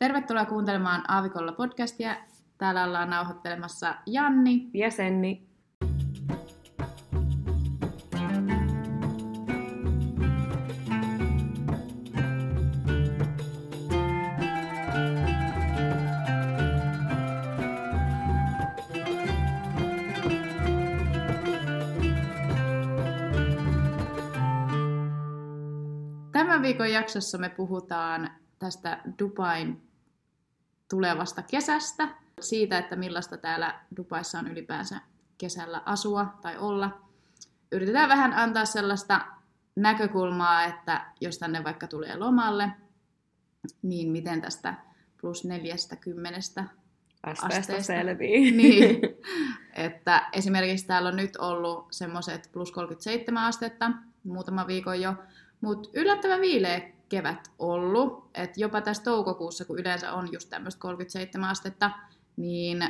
Tervetuloa kuuntelemaan Aavikolla podcastia. Täällä ollaan nauhoittelemassa Janni ja Senni. Tämän viikon jaksossa me puhutaan tästä Dubain tulevasta kesästä, siitä, että millaista täällä Dubaissa on ylipäänsä kesällä asua tai olla. Yritetään vähän antaa sellaista näkökulmaa, että jos tänne vaikka tulee lomalle, niin miten tästä plus 40 asteesta, asteesta selvii. Niin, että esimerkiksi täällä on nyt ollut semmoiset plus 37 astetta muutama viikon jo, mutta yllättävän viileä kevät ollut. että jopa tässä toukokuussa, kun yleensä on just tämmöistä 37 astetta, niin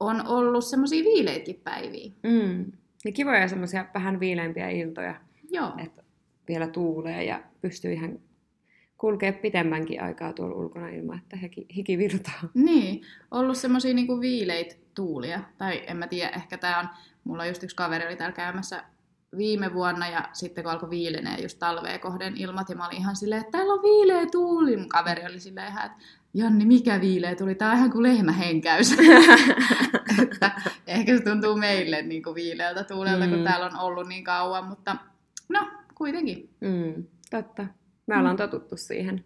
on ollut semmoisia viileitäkin päiviä. Mm. Ja kivoja semmoisia vähän viileämpiä iltoja. Joo. Että vielä tuulee ja pystyy ihan kulkea pitemmänkin aikaa tuolla ulkona ilman, että hiki, hiki virtaa. Niin, ollut semmoisia niinku viileitä tuulia. Tai en mä tiedä, ehkä tää on, mulla just yksi kaveri oli täällä käymässä viime vuonna ja sitten kun alkoi viilenee just talvea kohden ilmat ja mä olin ihan silleen, että täällä on viileä tuuli. Mun kaveri oli silleen ihan, että Janni, mikä viileä tuli? Tää on ihan kuin lehmähenkäys. että ehkä se tuntuu meille niin kuin viileältä tuulelta, mm. kun täällä on ollut niin kauan, mutta no, kuitenkin. Mm, totta. Me ollaan mm. totuttu siihen.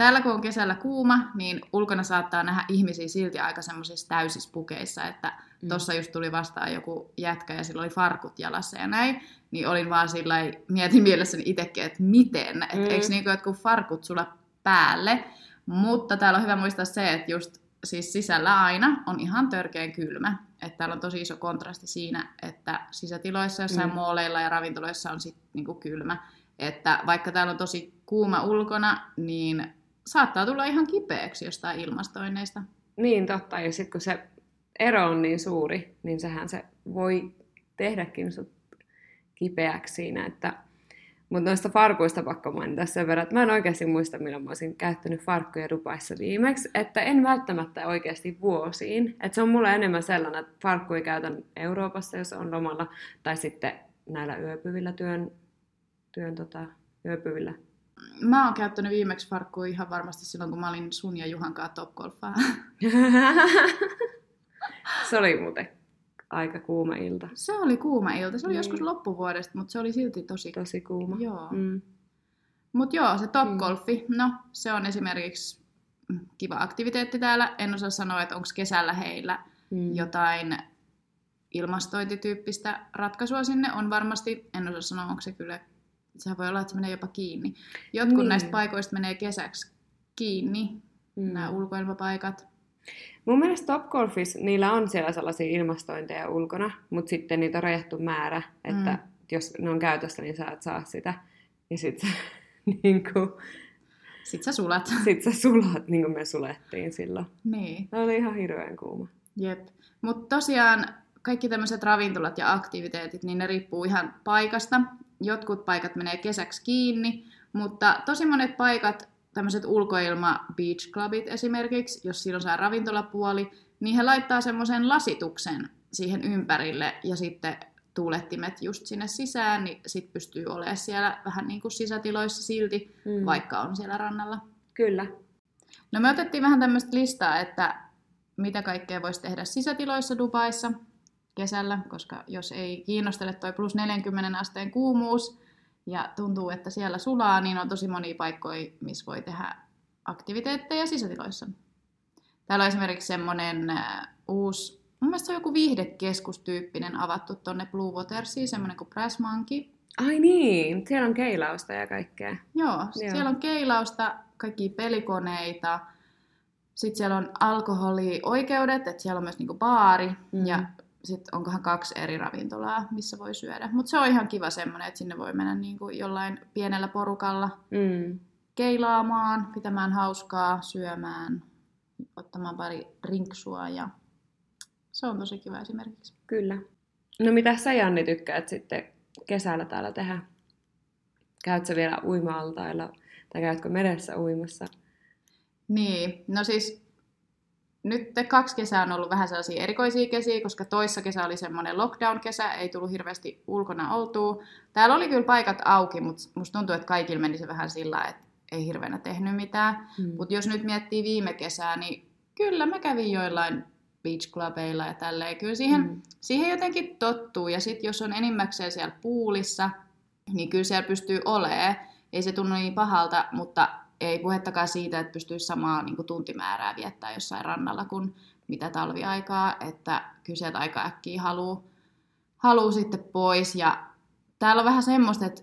Täällä kun on kesällä kuuma, niin ulkona saattaa nähdä ihmisiä silti aika semmoisissa täysissä pukeissa, että mm. tuossa just tuli vastaan joku jätkä ja sillä oli farkut jalassa ja näin, niin olin vaan sillä mietin mielessäni itsekin, että miten, että mm. eikö niinku jotkut farkut sulla päälle, mutta täällä on hyvä muistaa se, että just siis sisällä aina on ihan törkeän kylmä, että täällä on tosi iso kontrasti siinä, että sisätiloissa, jossain mm. mooleilla ja ravintoloissa on sitten niinku kylmä, että vaikka täällä on tosi kuuma ulkona, niin saattaa tulla ihan kipeäksi jostain ilmastoinneista. Niin, totta. Ja sitten kun se ero on niin suuri, niin sehän se voi tehdäkin sut kipeäksi siinä, että mutta noista farkuista pakko mainita sen verran, että mä en oikeasti muista, milloin mä olisin käyttänyt farkkuja Dubaissa viimeksi, että en välttämättä oikeasti vuosiin. Että se on mulle enemmän sellainen, että farkkuja käytän Euroopassa, jos on lomalla, tai sitten näillä yöpyvillä työn, työn tota, yöpyvillä Mä oon käyttänyt viimeksi farkkua ihan varmasti silloin, kun mä olin sun ja Juhan kanssa topgolfaa. se oli muuten aika kuuma ilta. Se oli kuuma ilta. Se oli niin. joskus loppuvuodesta, mutta se oli silti tosi... Tosi kuuma. Joo. Mm. Mutta joo, se topgolfi, mm. no se on esimerkiksi kiva aktiviteetti täällä. En osaa sanoa, että onko kesällä heillä mm. jotain ilmastointityyppistä ratkaisua sinne. On varmasti, en osaa sanoa, onko se kyllä sehän voi olla, että se menee jopa kiinni. Jotkut niin. näistä paikoista menee kesäksi kiinni, mm. nämä ulkoilmapaikat. Mun mielestä Topgolfissa niillä on siellä sellaisia ilmastointeja ulkona, mutta sitten niitä on rajattu määrä, että mm. jos ne on käytössä, niin sä et saa sitä. Ja sitten niin kuin, sit sä sulat. Sit sä sulat, niin kuin me sulettiin silloin. Niin. Ne oli ihan hirveän kuuma. Jep. Mutta tosiaan kaikki tämmöiset ravintolat ja aktiviteetit, niin ne riippuu ihan paikasta jotkut paikat menee kesäksi kiinni, mutta tosi monet paikat, tämmöiset ulkoilma beach clubit esimerkiksi, jos siinä on saa ravintolapuoli, niin he laittaa semmoisen lasituksen siihen ympärille ja sitten tuulettimet just sinne sisään, niin sit pystyy olemaan siellä vähän niin kuin sisätiloissa silti, mm. vaikka on siellä rannalla. Kyllä. No me otettiin vähän tämmöistä listaa, että mitä kaikkea voisi tehdä sisätiloissa Dubaissa kesällä, koska jos ei kiinnostele toi plus 40 asteen kuumuus ja tuntuu, että siellä sulaa, niin on tosi monia paikkoja, missä voi tehdä aktiviteetteja sisätiloissa. Täällä on esimerkiksi semmoinen äh, uusi, mun mielestä se on joku viihdekeskustyyppinen avattu tonne Blue Watersiin, semmoinen kuin Brass Monkey. Ai niin, siellä on keilausta ja kaikkea. Joo, Joo. siellä on keilausta, kaikki pelikoneita, sitten siellä on alkoholioikeudet, että siellä on myös niinku baari mm. ja sitten onkohan kaksi eri ravintolaa, missä voi syödä. Mutta se on ihan kiva semmoinen, että sinne voi mennä niin kuin jollain pienellä porukalla mm. keilaamaan, pitämään hauskaa, syömään, ottamaan pari rinksua ja se on tosi kiva esimerkiksi. Kyllä. No mitä sä Janni tykkäät sitten kesällä täällä tehdä? Käyt sä vielä uima-altailla Tai käytkö meressä uimassa? Niin, no siis nyt kaksi kesää on ollut vähän sellaisia erikoisia kesiä, koska toissa kesä oli semmoinen lockdown-kesä, ei tullut hirveästi ulkona oltua. Täällä oli kyllä paikat auki, mutta musta tuntuu, että kaikilla meni se vähän sillä, että ei hirveänä tehnyt mitään. Mm. Mutta jos nyt miettii viime kesää, niin kyllä mä kävin joillain beach clubeilla ja tälleen. Kyllä siihen, mm. siihen jotenkin tottuu. Ja sitten jos on enimmäkseen siellä puulissa, niin kyllä siellä pystyy olemaan. Ei se tunnu niin pahalta, mutta ei puhettakaan siitä, että pystyisi samaa niin kuin tuntimäärää viettää jossain rannalla kuin mitä talviaikaa, että sieltä aika äkkiä haluaa haluu sitten pois. Ja täällä on vähän semmoista, että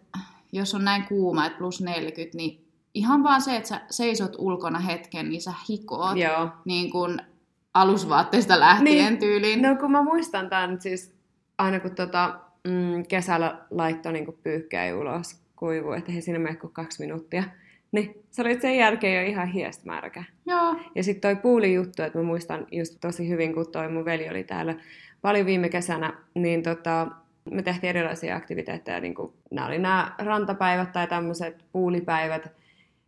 jos on näin kuuma, että plus 40, niin ihan vaan se, että sä seisot ulkona hetken, niin sä hikoot Joo. niin kuin alusvaatteista lähtien niin, tyyliin. No kun mä muistan tämän siis aina kun tota, mm, kesällä laittoi niin pyyhkeä ulos kuivu, että he sinne mene kuin kaksi minuuttia. Niin, sä olit sen jälkeen jo ihan hiestmärkä. Joo. Ja sitten toi puuli juttu, että mä muistan just tosi hyvin, kun toi mun veli oli täällä paljon viime kesänä, niin tota, me tehtiin erilaisia aktiviteetteja, niin kuin, nämä oli nämä rantapäivät tai tämmöiset puulipäivät,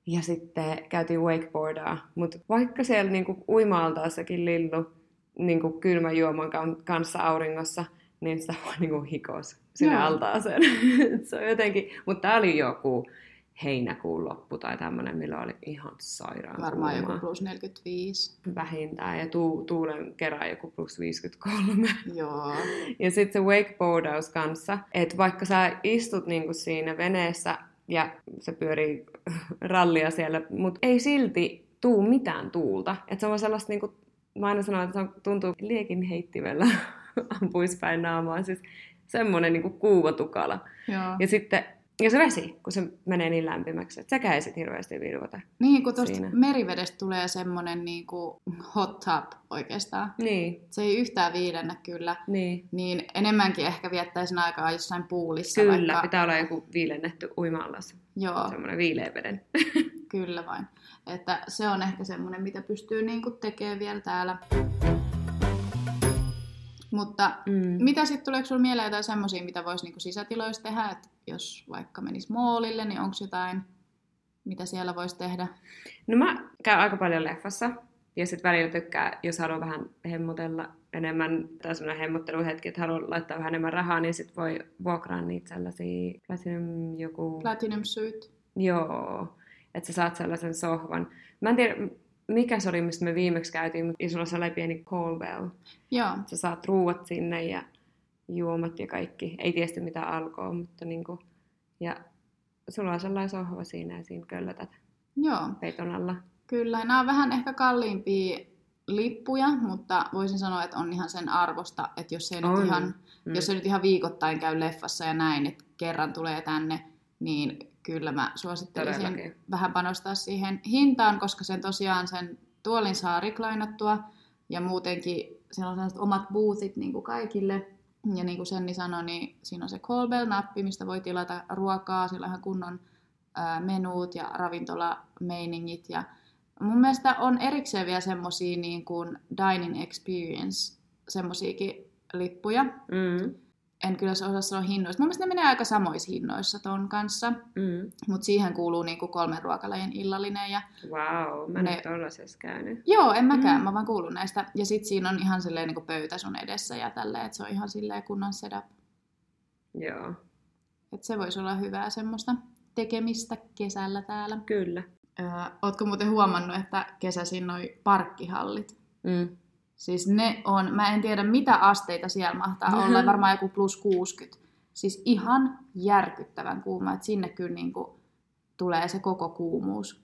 ja sitten käytiin wakeboardaa. Mutta vaikka siellä niin uima-altaassakin lillu niin kuin kylmän juoman kanssa auringossa, niin sitä voi niin hikos sinne Joo. altaaseen. se on jotenkin, mutta tämä oli joku heinäkuun loppu tai tämmöinen, millä oli ihan sairaan Varmaan kuumaa. joku plus 45. Vähintään, ja tu- tuulen kerran joku plus 53. Joo. ja sitten se wakeboardaus kanssa, että vaikka sä istut niinku siinä veneessä ja se pyörii rallia siellä, mutta ei silti tuu mitään tuulta. Että se on sellaista niinku, mä aina sanon, että se on, tuntuu liekin heittimellä ampuispäin naamaan. Siis semmoinen niinku kuuvatukala. Joo. Ja sitten ja se vesi, kun se menee niin lämpimäksi, että sekä ei sitten hirveästi virvota. Niin, kun tuosta merivedestä tulee semmoinen niin kuin hot tub oikeastaan. Niin. Se ei yhtään viilennä kyllä. Niin. Niin enemmänkin ehkä viettäisin aikaa jossain puulissa. Kyllä, vaikka... pitää olla joku viilennetty uima-allas. Joo. Semmoinen viileä veden. kyllä vain. Että se on ehkä semmoinen, mitä pystyy niin kuin tekemään vielä täällä. Mutta mm. mitä sitten tuleeko sinulle mieleen jotain semmoisia, mitä voisi niinku sisätiloissa tehdä, että jos vaikka menisi moolille, niin onko jotain, mitä siellä voisi tehdä? No mä käyn aika paljon leffassa, ja sitten välillä tykkää, jos haluaa vähän hemmotella enemmän, tai semmoinen hemmotteluhetki, että haluaa laittaa vähän enemmän rahaa, niin sitten voi vuokraa niitä sellaisia Platinum joku... Platinum Suit. Joo, että sä saat sellaisen sohvan. Mä en tiedä, mikä se oli, mistä me viimeksi käytiin, mutta isolla sellainen pieni call Joo. Sä saat ruuat sinne ja juomat ja kaikki. Ei tietysti mitä alkoi, mutta niinku, ja sulla on sellainen sohva siinä ja siinä köllötät Joo. peiton alla. Kyllä, nämä on vähän ehkä kalliimpia lippuja, mutta voisin sanoa, että on ihan sen arvosta, että jos ei, nyt ihan, mm. jos ei nyt ihan viikoittain käy leffassa ja näin, että kerran tulee tänne, niin kyllä mä suosittelisin Todellakin. vähän panostaa siihen hintaan, koska sen tosiaan sen tuolin saa riklainattua ja muutenkin siellä on sellaiset omat boothit niin kuin kaikille. Ja niin kuin Senni sanoi, niin siinä on se call bell-nappi, mistä voi tilata ruokaa, sillä on ihan kunnon ää, menuut ja ravintolameiningit. Ja mun mielestä on erikseen vielä semmosia niin kuin dining experience, semmoisiakin lippuja. Mm en kyllä osaa sanoa hinnoista. Mun ne menee aika samoissa hinnoissa ton kanssa, mm. mutta siihen kuuluu niinku kolmen ruokalajin illallinen. Ja wow, mä ne... en nyt käynyt. Joo, en mäkään, mm. mä vaan kuulun näistä. Ja sit siinä on ihan silleen niinku pöytä sun edessä ja tälleen, että se on ihan silleen kunnon setup. Joo. Et se voisi olla hyvää semmoista tekemistä kesällä täällä. Kyllä. Öö, ootko muuten huomannut, että kesäisin noi parkkihallit? Mm Siis ne on, mä en tiedä mitä asteita siellä mahtaa mm-hmm. olla, varmaan joku plus 60. Siis ihan järkyttävän kuuma, että sinne kyllä niin kuin tulee se koko kuumuus.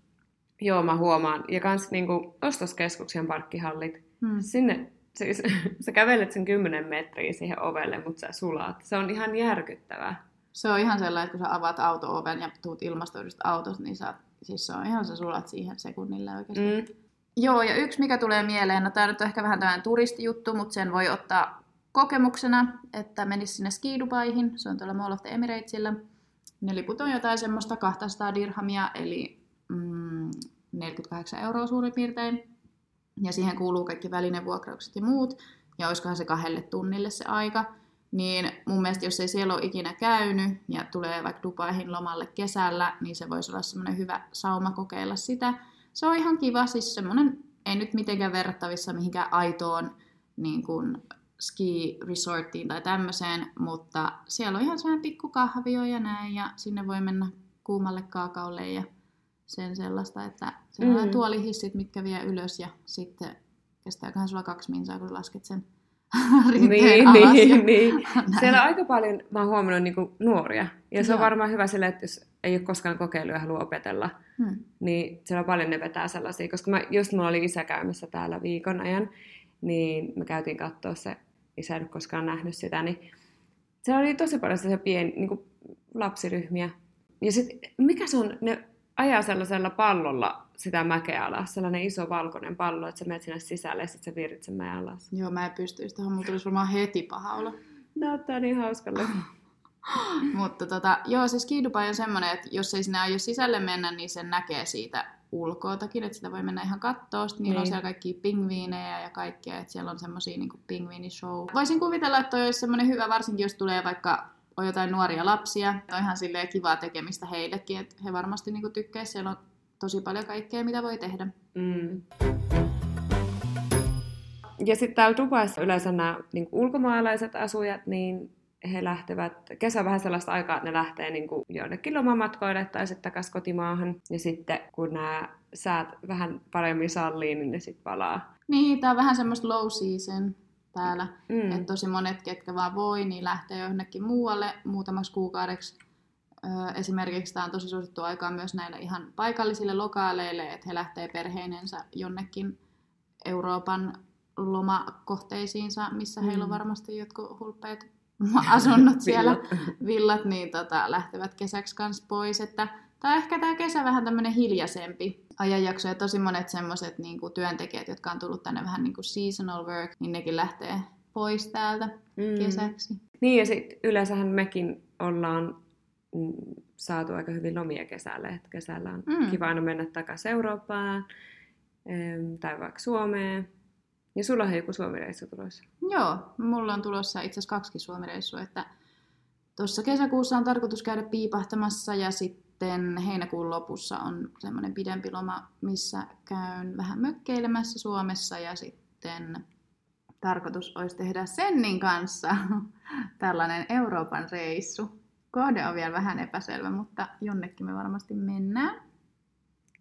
Joo, mä huomaan. Ja kans niin kuin ostoskeskuksen parkkihallit. Hmm. Sinne, siis sä kävelet sen 10 metriä siihen ovelle, mutta sä sulaat. Se on ihan järkyttävää. Se on ihan sellainen, että kun sä avaat auto-oven ja tuut ilmastoidusta autosta, niin sä, siis se on ihan, sä sulat siihen sekunnille oikeastaan. Mm. Joo, ja yksi mikä tulee mieleen, no tämä nyt on ehkä vähän tämmöinen turistijuttu, mutta sen voi ottaa kokemuksena, että menisi sinne skidubaihin, se on tuolla Mall of the Emiratesillä. Ne liput on jotain semmoista 200 dirhamia, eli mm, 48 euroa suurin piirtein. Ja siihen kuuluu kaikki välinevuokraukset ja muut, ja olisikohan se kahdelle tunnille se aika. Niin mun mielestä, jos ei siellä ole ikinä käynyt ja tulee vaikka Dubaihin lomalle kesällä, niin se voisi olla semmoinen hyvä sauma kokeilla sitä. Se on ihan kiva, siis semmoinen, ei nyt mitenkään verrattavissa mihinkään aitoon niin kuin ski-resorttiin tai tämmöiseen, mutta siellä on ihan sellainen pikku kahvio ja näin, ja sinne voi mennä kuumalle kaakaolle ja sen sellaista, että siellä on Mm. tuolihissit, mitkä vie ylös ja sitten kestääköhän sulla kaksi minsaa, kun lasket sen Niin, alas. niin, niin. Siellä on aika paljon, mä oon huomannut niin nuoria. Ja se on Joo. varmaan hyvä sille, että jos ei ole koskaan kokeillut ja haluaa opetella, Hmm. niin siellä on paljon ne vetää sellaisia. Koska mä, just mulla oli isä käymässä täällä viikon ajan, niin me käytiin katsoa se, isä ei koskaan nähnyt sitä, niin siellä oli tosi paljon sellaisia pieni, niin kuin lapsiryhmiä. Ja sitten, mikä se on, ne ajaa sellaisella pallolla sitä mäkeä alas, sellainen iso valkoinen pallo, että sä menet sinne sisälle ja sitten sä virit sen mäen alas. Joo, mä en pystyisi tähän, mulla tulisi varmaan heti paha olo. Näyttää niin hauskalle. Mutta tota, joo, se skidubai on semmoinen, että jos ei sinne aio sisälle mennä, niin sen näkee siitä ulkoakin, että sitä voi mennä ihan kattoo. Sitten niillä on Niin. siellä kaikki pingviinejä ja kaikkea, että siellä on semmoisia niin pingviinishow. Voisin kuvitella, että toi olisi semmoinen hyvä, varsinkin jos tulee vaikka on jotain nuoria lapsia. On ihan silleen kivaa tekemistä heillekin, että he varmasti niin tykkäisivät. Siellä on tosi paljon kaikkea, mitä voi tehdä. Mm. Ja sitten täällä Dubaissa yleensä nämä niin ulkomaalaiset asujat, niin he lähtevät, kesä vähän sellaista aikaa, että ne lähtee niin kuin jonnekin lomamatkoille tai sitten takaisin kotimaahan. Ja sitten kun nämä säät vähän paremmin sallii, niin ne sitten palaa. Niin, tää on vähän semmoista low season täällä. Mm. Että tosi monet, ketkä vaan voi, niin lähtee jonnekin muualle muutamaksi kuukaudeksi. Öö, esimerkiksi tämä on tosi suosittu aikaa myös näille ihan paikallisille lokaaleille, että he lähtee perheinensä jonnekin Euroopan lomakohteisiinsa, missä mm. heillä on Mm. varmasti jotkut hulppeet asunnot siellä, Villat. villat, niin tota, lähtevät kesäksi kanssa pois. Että, tai ehkä tämä kesä vähän tämmöinen hiljaisempi ajanjakso, ja tosi monet semmoiset niin työntekijät, jotka on tullut tänne vähän niin kuin seasonal work, niin nekin lähtee pois täältä Mm. kesäksi. Niin ja sitten yleensähän mekin ollaan mm, saatu aika hyvin lomia kesälle. Et kesällä on Mm. kiva aina mennä takaisin Eurooppaan tai vaikka Suomeen. Ja sulla on joku Suomi-reissu tulossa. Joo, mulla on tulossa itse asiassa kaksikin Suomireissua, että tuossa kesäkuussa on tarkoitus käydä piipahtamassa ja sitten heinäkuun lopussa on semmoinen pidempi loma, missä käyn vähän mökkeilemässä Suomessa ja sitten tarkoitus olisi tehdä Sennin kanssa tällainen Euroopan reissu. Kohde on vielä vähän epäselvä, mutta jonnekin me varmasti mennään.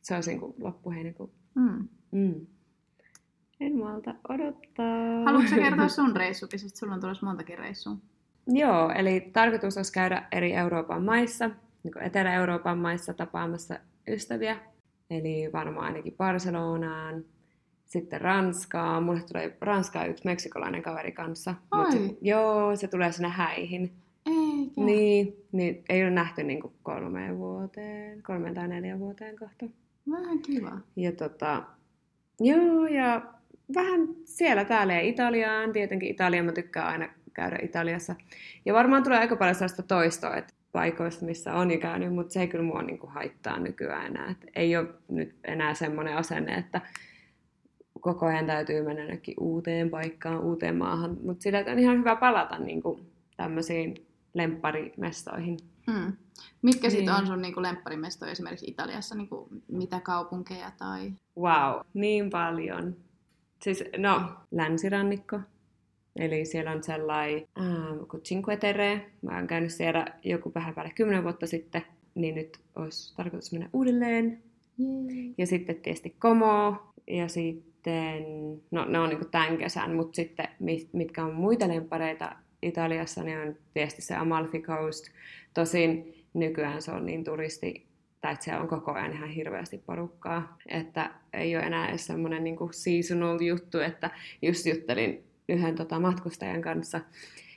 Se on siinä loppuheinäkuun. Mm. Mm. En malta odottaa. Haluatko kertoa sun reissukin, sest sulla on tulossa montakin reissua? Joo, eli tarkoitus olisi käydä eri Euroopan maissa, niin Etelä-Euroopan maissa tapaamassa ystäviä. Eli varmaan ainakin Barcelonaan, sitten Ranskaan. Mulle tulee Ranskaan yksi meksikolainen kaveri kanssa. Mut se, joo, se tulee sinne häihin. Eikä. Niin, niin, ei ole nähty niin kuin kolmeen vuoteen, kolmeen tai neljän vuoteen kohta. Vähän kiva. Ja tota, joo, ja vähän siellä täällä ja Italiaan. Tietenkin Italia, mä tykkään aina käydä Italiassa. Ja varmaan tulee aika paljon sellaista toistoa, että paikoista, missä on jo käynyt, mutta se ei kyllä mua niin kuin haittaa nykyään enää. Et ei ole nyt enää semmoinen asenne, että koko ajan täytyy mennä jonnekin uuteen paikkaan, uuteen maahan. Mutta sillä että on ihan hyvä palata niin kuin tämmöisiin lempparimestoihin. Mm. Mitkä sitten Niin. on sun niinku lempparimestoja esimerkiksi Italiassa? Niinku, mitä kaupunkeja tai... Wow, niin paljon. Siis, no, länsirannikko. Eli siellä on sellainen ähm, kuin Cinque Terre. Mä oon käynyt siellä joku vähän päälle kymmenen vuotta sitten, niin nyt olisi tarkoitus mennä uudelleen. Jee. Ja sitten tietysti Como. Ja sitten, no ne on niinku tämän kesän, mutta sitten mit- mitkä on muita lempareita Italiassa, niin on tietysti se Amalfi Coast. Tosin nykyään se on niin turisti, tai että siellä on koko ajan ihan hirveästi porukkaa, että ei ole enää edes semmoinen niin seasonal juttu, että just juttelin yhden tota, matkustajan kanssa,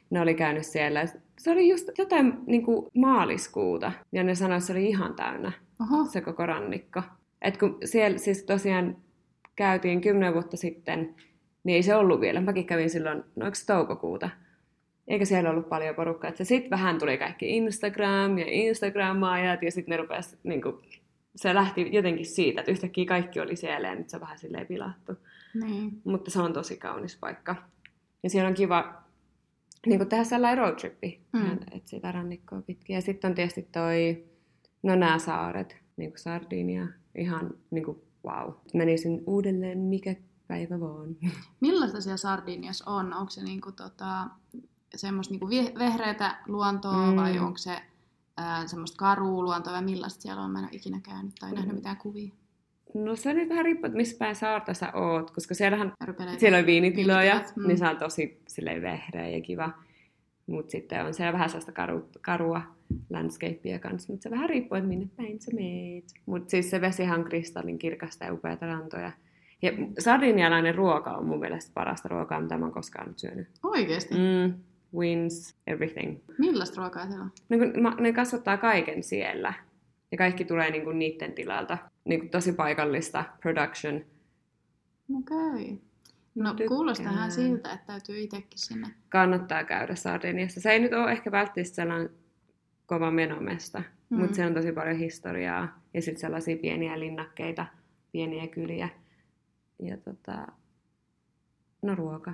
ne oli käynyt siellä. Se oli just jotain niin kuin maaliskuuta, ja ne sanoivat, että se oli ihan täynnä Oho, se koko rannikko. Et kun siellä siis tosiaan käytiin kymmenen vuotta sitten, niin ei se ollut vielä. Mäkin kävin silloin, no toukokuuta? Eikä siellä ollut paljon porukkaa. Sitten vähän tuli kaikki Instagram ja Instagram-ajat ja sitten ne rupes, niin kuin, se lähti jotenkin siitä, että yhtäkkiä kaikki oli siellä ja nyt se on vähän silleen pilattu. niin. Mutta se on tosi kaunis paikka. Ja siellä on kiva niin kuin tehdä sellainen roadtrippi, Mm. mm. että sitä rannikkoa pitkin. Ja sitten on tietysti toi, no nämä saaret, niin kuin Sardinia, ihan niin kuin wow. Menisin uudelleen mikä päivä vaan. Millaista siellä Sardiniassa on? Onko se niinku tota, semmoista niinku vie- vehreätä luontoa Mm. vai onko se ää, semmoista karua luontoa vai millaista siellä on? Mä en ole ikinä käynyt tai nähnyt Mm. mitään kuvia. No se nyt vähän riippuu, että missä päin saarta sä oot, koska siellähän siellä on viinitiloja, Viinitilat, mm. niin se on tosi silleen vehreä ja kiva. Mutta sitten on siellä vähän sellaista karu, karua landscapea kanssa, mutta se vähän riippuu, että minne päin sä meet. Mutta siis se vesihan on kristallin kirkasta ja upeata rantoja. Ja sardinialainen ruoka on mun mielestä parasta ruokaa, mitä mä oon koskaan nyt syönyt. Oikeesti? Mm. Mm, wins, everything. Millaista ruokaa siellä on? No, kun ma- ne kasvattaa kaiken siellä. Ja kaikki tulee niinku niiden tilalta. Niinku tosi paikallista production. Okei. Okay. No Tykkään. kuulostaa ihan siltä, että täytyy itsekin sinne. Kannattaa käydä Sardiniassa. Se ei nyt ole ehkä välttämättä sellainen kova menomesta, mm. mutta se on tosi paljon historiaa. Ja sitten sellaisia pieniä linnakkeita, pieniä kyliä. Ja tota, no ruoka.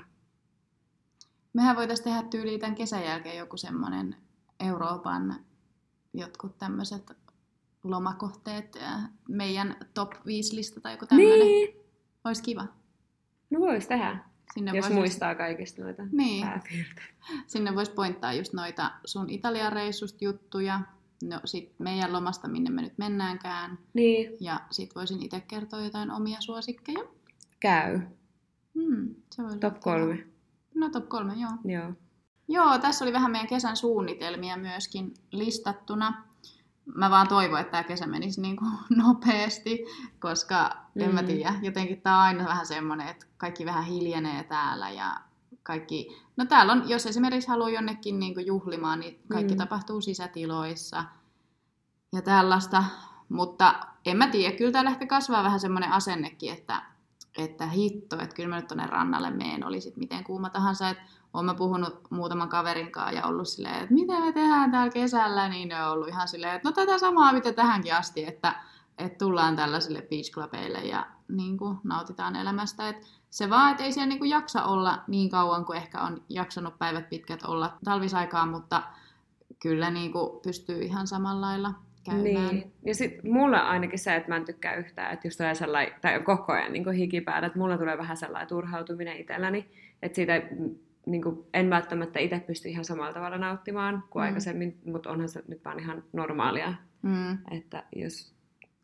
Mehän voitaisiin tehdä tyyliin tämän kesän jälkeen joku semmoinen Euroopan jotkut tämmöiset lomakohteet, ja meidän top 5 lista tai joku tämmöinen. Niin. Olisi kiva. No vois tehdä, Sinne jos vois muistaa kaikista noita Niin. pääpiirteitä. Sinne voisi pointtaa just noita sun Italian reissusta juttuja. No sit meidän lomasta, minne me nyt mennäänkään. Niin, Ja sit voisin itse kertoa jotain omia suosikkeja. käy. Hmm, se voisi Top olla kiva. kolme. No top kolme, joo. Joo. Joo, tässä oli vähän meidän kesän suunnitelmia myöskin listattuna. Mä vaan toivon, että tämä kesä menisi niin kuin nopeasti, koska en mä Mm. tiedä, jotenkin tämä on aina vähän semmoinen, että kaikki vähän hiljenee täällä ja kaikki... No täällä on, jos esimerkiksi haluaa jonnekin niin kuin juhlimaan, niin kaikki Mm. tapahtuu sisätiloissa ja tällaista. Mutta en mä tiedä, kyllä täällä ehkä kasvaa vähän semmoinen asennekin, että, että hitto, että kyllä mä nyt tonne rannalle meen, oli sit miten kuuma tahansa, että oon mä puhunut muutaman kaverin kanssa ja ollut silleen, että mitä me tehdään täällä kesällä, niin ne on ollut ihan silleen, että no tätä samaa mitä tähänkin asti, että, että tullaan tällaisille beach clubeille ja niin kuin, nautitaan elämästä. Et se vaan, että ei siellä niin kuin, jaksa olla niin kauan kuin ehkä on jaksanut päivät pitkät olla talvisaikaan, mutta kyllä niin kuin, pystyy ihan samalla lailla käymään. Niin. Ja sitten mulla ainakin se, että mä en tykkää yhtään, että just tulee sellainen, tai koko ajan niin hiki päällä, että mulla tulee vähän sellainen turhautuminen itselläni, että siitä niin kuin, en välttämättä itse pysty ihan samalla tavalla nauttimaan kuin Mm. mm. aikaisemmin, mutta onhan se nyt vaan ihan normaalia, Mm, että jos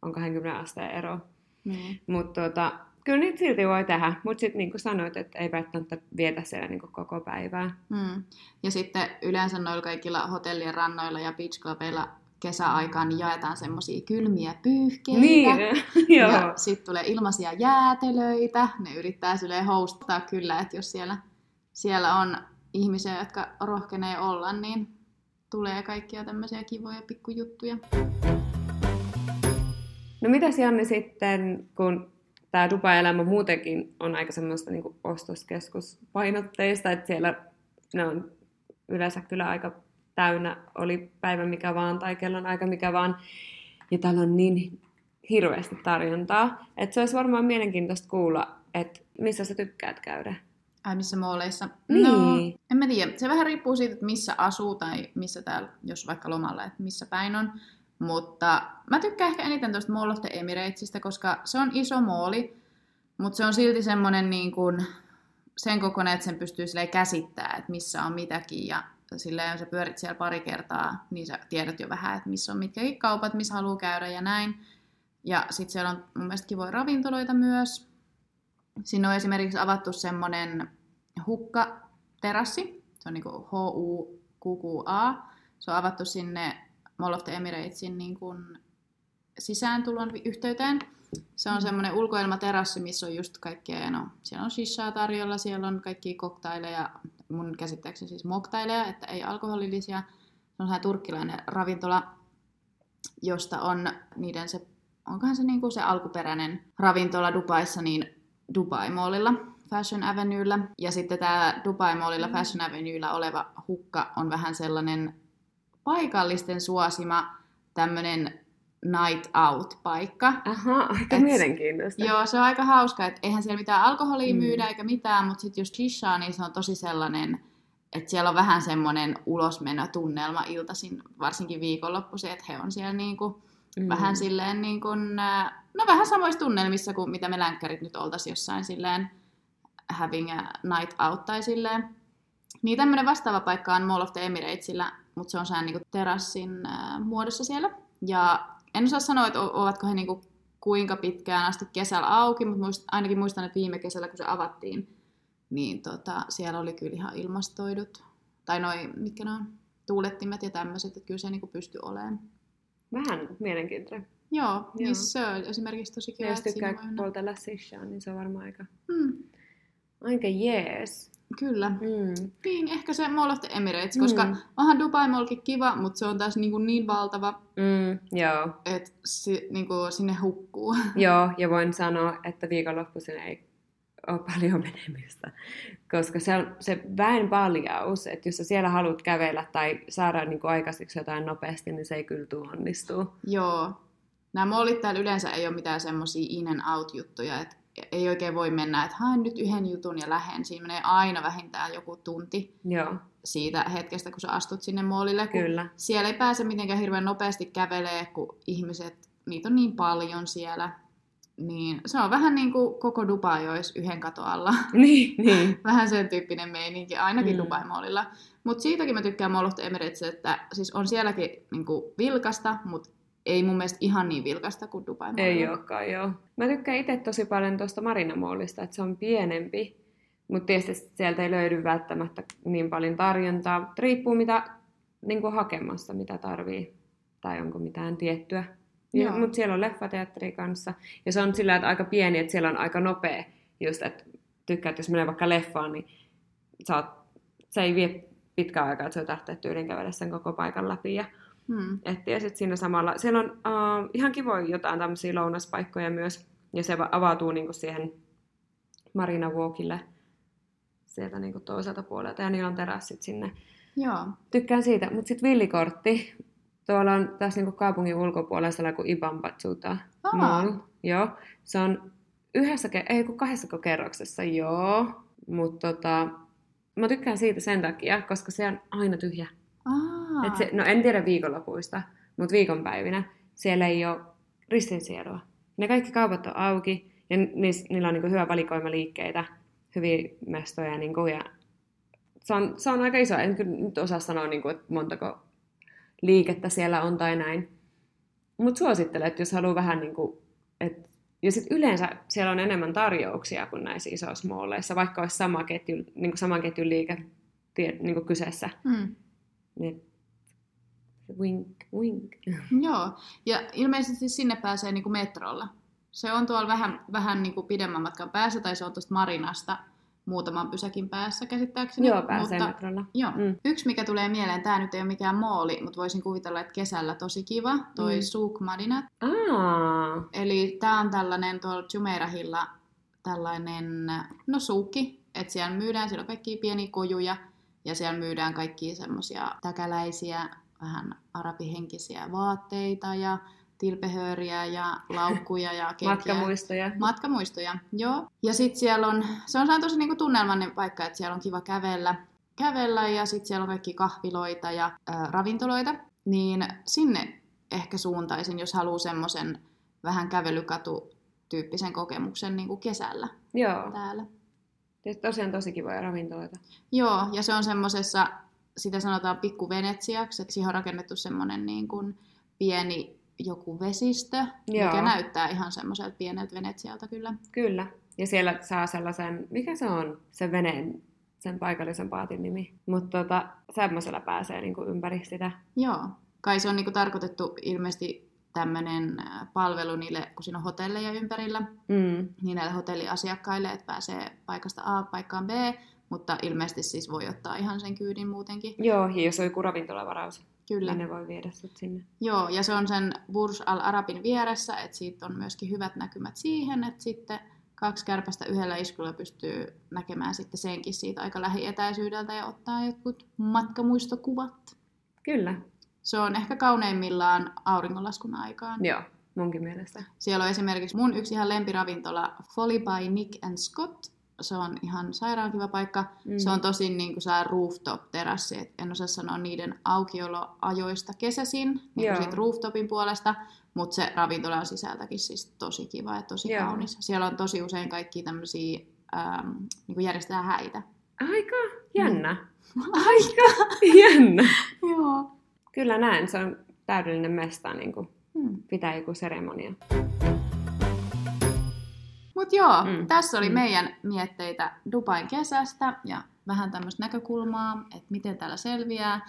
on 20 asteen ero. niin. Mutta tota, kyllä niitä silti voi tehdä, mutta sitten niin kuin sanoit, että ei välttämättä vietä siellä niin kuin koko päivää. Mm. Ja sitten yleensä noilla kaikilla hotellien rannoilla ja beach clubeilla kesäaikaan niin jaetaan semmoisia kylmiä pyyhkeitä. Niin, joo. Ja sitten tulee ilmaisia jäätelöitä. Ne yrittää silleen hostaa kyllä, että jos siellä, siellä on ihmisiä, jotka rohkenee olla, niin tulee kaikkia tämmöisiä kivoja pikkujuttuja. No mitäs Janni sitten, kun tämä Dubai-elämä muutenkin on aika semmoista niin ostoskeskuspainotteista, että siellä ne on yleensä kyllä aika täynnä, oli päivä mikä vaan tai kellon aika mikä vaan, ja täällä on niin hirveästi tarjontaa, että se olisi varmaan mielenkiintoista kuulla, että missä sä tykkäät käydä. Ai missä mooleissa? Niin. No, en mä tiedä. Se vähän riippuu siitä, että missä asuu tai missä täällä, jos vaikka lomalla, että missä päin on. Mutta mä tykkään ehkä eniten tuosta Mall of the Emiratesista, koska se on iso mooli, mutta se on silti semmoinen niin kuin sen kokoinen, että sen pystyy silleen käsittämään, että missä on mitäkin. Ja silleen, jos sä pyörit siellä pari kertaa, niin sä tiedät jo vähän, että missä on mitkäkin kaupat, missä haluaa käydä ja näin. Ja sitten siellä on mun mielestä kivoja ravintoloita myös. Sinne on esimerkiksi avattu semmoinen hukkaterassi. Se on niinku H-U-Q-Q-A. Se on avattu sinne Mall of the Emiratesin niin kuin sisääntulon yhteyteen. Se on semmoinen ulkoilmaterassi, missä on just kaikkea, no siellä on shishaa tarjolla, siellä on kaikkia koktaileja, mun käsittääkseni siis moktaileja, että ei alkoholillisia. Se on sellainen turkkilainen ravintola, josta on niiden se, onkohan se niinku se alkuperäinen ravintola Dubaissa, niin Dubai Mallilla, Fashion Avenuella. Ja sitten tämä Dubai Mallilla, Fashion Avenuella oleva hukka on vähän sellainen paikallisten suosima tämmöinen night out-paikka. Aha, aika Et- mielenkiintoista. Joo, se on aika hauska, että eihän siellä mitään alkoholia Mm. myydä eikä mitään, mutta sitten just shishaa, niin se on tosi sellainen, että siellä on vähän semmoinen ulosmenotunnelma iltaisin, varsinkin viikonloppuisin, että he on siellä niinku mm. vähän silleen niin kuin, no vähän samoissa tunnelmissa kuin mitä me länkkärit nyt oltaisiin jossain silleen having a night out tai silleen. Niin tämmöinen vastaava paikka on Mall of the Emiratesillä, mutta se on sään niin terassin äh, muodossa siellä. Ja en osaa sanoa, että ovatko he niin kuin kuinka pitkään asti kesällä auki, mutta muist, ainakin muistan, että viime kesällä kun se avattiin, niin tota, siellä oli kyllä ihan ilmastoidut, tai noin, mitkä ne on, tuulettimet ja tämmöiset, että kyllä se niin pystyy olemaan. Vähän mielenkiintoinen. Joo, Joo. niin se on esimerkiksi tosi kiva. Jos tykkää poltella sishaa, niin se on varmaan aika, hmm. aika jees. Kyllä. Mm. Niin, ehkä se Mall of the Emirates, mm. koska onhan Dubai Mallkin kiva, mutta se on taas niin, kuin niin valtava, mm, joo. että si, niin kuin sinne hukkuu. Joo, ja voin sanoa, että viikonloppuisin ei ole paljon menemistä, koska se on se väen paljaus, että jos sä siellä haluat kävellä tai saada niin kuin aikaiseksi jotain nopeasti, niin se ei kyllä tule onnistua. Joo. Nämä mallit täällä yleensä ei ole mitään semmoisia in and out juttuja, että ei oikein voi mennä, että haen nyt yhden jutun ja lähden. Siinä menee aina vähintään joku tunti Joo. siitä hetkestä, kun sä astut sinne moolille. Kyllä. Siellä ei pääse mitenkään hirveän nopeasti kävelee, kun ihmiset, niitä on niin paljon siellä. Niin se on vähän niin kuin koko Dubai olisi yhden kato alla. niin, niin. vähän sen tyyppinen meininki, ainakin mm. Dubai-moolilla. Mutta siitäkin mä tykkään Mall of Emirates, että siis on sielläkin niin kuin vilkasta, mutta ei mun mielestä ihan niin vilkasta kuin Dubai Ei olekaan, joo. Mä tykkään itse tosi paljon tuosta Marina että se on pienempi, mutta tietysti sieltä ei löydy välttämättä niin paljon tarjontaa. Riippuu mitä niin kuin hakemassa, mitä tarvii, tai onko mitään tiettyä. Mutta siellä on leffateatteri kanssa, ja se on sillä että aika pieni, että siellä on aika nopea, just että tykkää, että jos menee vaikka leffaan, niin saat, se ei vie pitkään aikaa, että se on tähtäet tyylin kävellä sen koko paikan läpi. Ja Hmm. Etsiä sitten siinä samalla. Siellä on uh, ihan kivoja jotain tämmöisiä lounaspaikkoja myös, ja se avautuu niinku siihen Marina Walkille sieltä niinku toiselta puolelta, ja niillä on terassit sinne. Joo. Tykkään siitä, mutta sitten villikortti. Tuolla on tässä niinku kaupungin ulkopuolella sellainen kuin Ibambatuta Mall. Joo, se on yhdessä, ei kun kahdessa kerroksessa, joo. Mutta tota, mä tykkään siitä sen takia, koska se on aina tyhjä. Et se, no en tiedä viikonlopuista, mutta viikonpäivinä siellä ei ole ristinsiedoa. Ne kaikki kaupat on auki ja niis, niillä on niin hyvä valikoima liikkeitä, hyviä mestoja. Niin kuin, ja se, on, se on aika iso. En kyllä nyt osaa sanoa, niin kuin, että montako liikettä siellä on tai näin. Mutta suosittelen, että jos haluaa vähän niin kuin, että ja sitten yleensä siellä on enemmän tarjouksia kuin näissä isoissa malleissa, vaikka olisi sama ketju, niin kuin saman ketjun liike niin kuin kyseessä. Mm. Niin Wink, wink. Joo, ja ilmeisesti sinne pääsee niin kuin metrolla. Se on tuolla vähän, vähän niin kuin pidemmän matkan päässä, tai se on tuosta Marinasta muutaman pysäkin päässä käsittääkseni. Joo, pääsee mutta, metrolla. Joo. Mm. Yksi, mikä tulee mieleen, tämä nyt ei ole mikään mooli, mutta voisin kuvitella, että kesällä tosi kiva, toi mm. Souk Madinat. Ah. Eli tämä on tällainen tuolla Jumeirahilla tällainen, no suukki, että siellä myydään, siellä on kaikki pieniä kojuja, ja siellä myydään kaikkia semmoisia täkäläisiä vähän arabihenkisiä vaatteita ja tilpehööriä ja laukkuja ja kenkiä. Matkamuistoja. Matkamuistoja, joo. Ja sitten siellä on, se on tosi niinku tunnelmainen paikka, että siellä on kiva kävellä, kävellä ja sitten siellä on kaikki kahviloita ja ä, ravintoloita. Niin sinne ehkä suuntaisin, jos haluaa semmoisen vähän kävelykatu-tyyppisen kokemuksen niin kuin kesällä Joo. täällä. Tosiaan tosi kivoja ravintoloita. Joo, ja se on semmoisessa sitä sanotaan pikku Venetsiaksi, että siihen on rakennettu semmoinen niin kuin pieni joku vesistö, Joo. mikä näyttää ihan semmoiselta pieneltä Venetsialta kyllä. Kyllä. Ja siellä saa sellaisen, mikä se on, se veneen, sen paikallisen paatin nimi. Mutta tota, semmoisella pääsee niin kuin ympäri sitä. Joo. Kai se on niin kuin tarkoitettu ilmeisesti tämmöinen palvelu niille, kun siinä on hotelleja ympärillä, mm. niin näille hotelliasiakkaille, että pääsee paikasta A paikkaan B, mutta ilmeisesti siis voi ottaa ihan sen kyydin muutenkin. Joo, ja jos on joku ravintolavaraus, Kyllä. niin ne voi viedä sut sinne. Joo, ja se on sen Burj Al Arabin vieressä, että siitä on myöskin hyvät näkymät siihen, että sitten kaksi kärpästä yhdellä iskulla pystyy näkemään sitten senkin siitä aika lähietäisyydeltä ja ottaa jotkut matkamuistokuvat. Kyllä. Se on ehkä kauneimmillaan auringonlaskun aikaan. Joo, munkin mielestä. Siellä on esimerkiksi mun yksi ihan lempiravintola Folly by Nick and Scott, se on ihan sairaan kiva paikka. Mm. Mm. Se on tosin niin kuin rooftop-terassi, et en osaa sanoa niiden aukioloajoista kesäisin, niin kuin siitä rooftopin puolesta, mutta se ravintola on sisältäkin siis tosi kiva ja tosi Joo. kaunis. Siellä on tosi usein kaikki tämmöisiä, ähm, niin kuin järjestetään häitä. Aika jännä. Aika jännä. Joo. Kyllä näen, se on täydellinen mesta, niin kuin Hmm. pitää joku seremonia. Mutta joo, Mm, mm. tässä oli mm. mm. meidän mietteitä Dubain kesästä ja vähän tämmöistä näkökulmaa, että miten täällä selviää.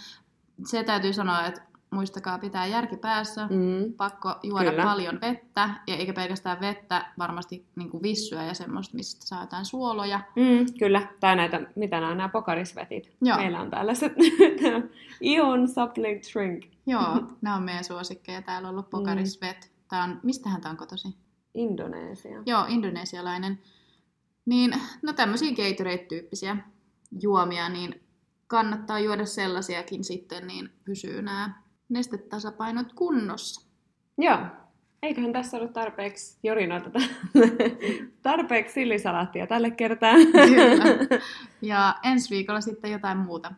Se täytyy sanoa, että muistakaa pitää järki päässä. Mm. Mm. Pakko juoda Kyllä. Paljon vettä, ja eikä pelkästään vettä, varmasti niin kuin vissyä ja semmoista, mistä saa jotain suoloja. Mm, kyllä, tai näitä, mitä nämä on nämä pokarisvetit. Joo. Meillä on tällaiset Ion Supplement Drink. Joo, nämä on meidän suosikkeja. Täällä on ollut Pokaris Vet. Tää on, mistähän tämä on kotoisin? Indonesia. Joo, indonesialainen. Niin, no tämmöisiä Gatorade-tyyppisiä juomia, niin kannattaa juoda sellaisiakin sitten, niin pysyy nämä nestetasapainot kunnossa. Joo. Eiköhän tässä ollut tarpeeksi jorinoita, tarpeeksi sillisalaattia tälle kertaa. Kyllä. Ja ensi viikolla sitten jotain muuta.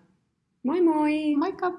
Moi moi! Moikka!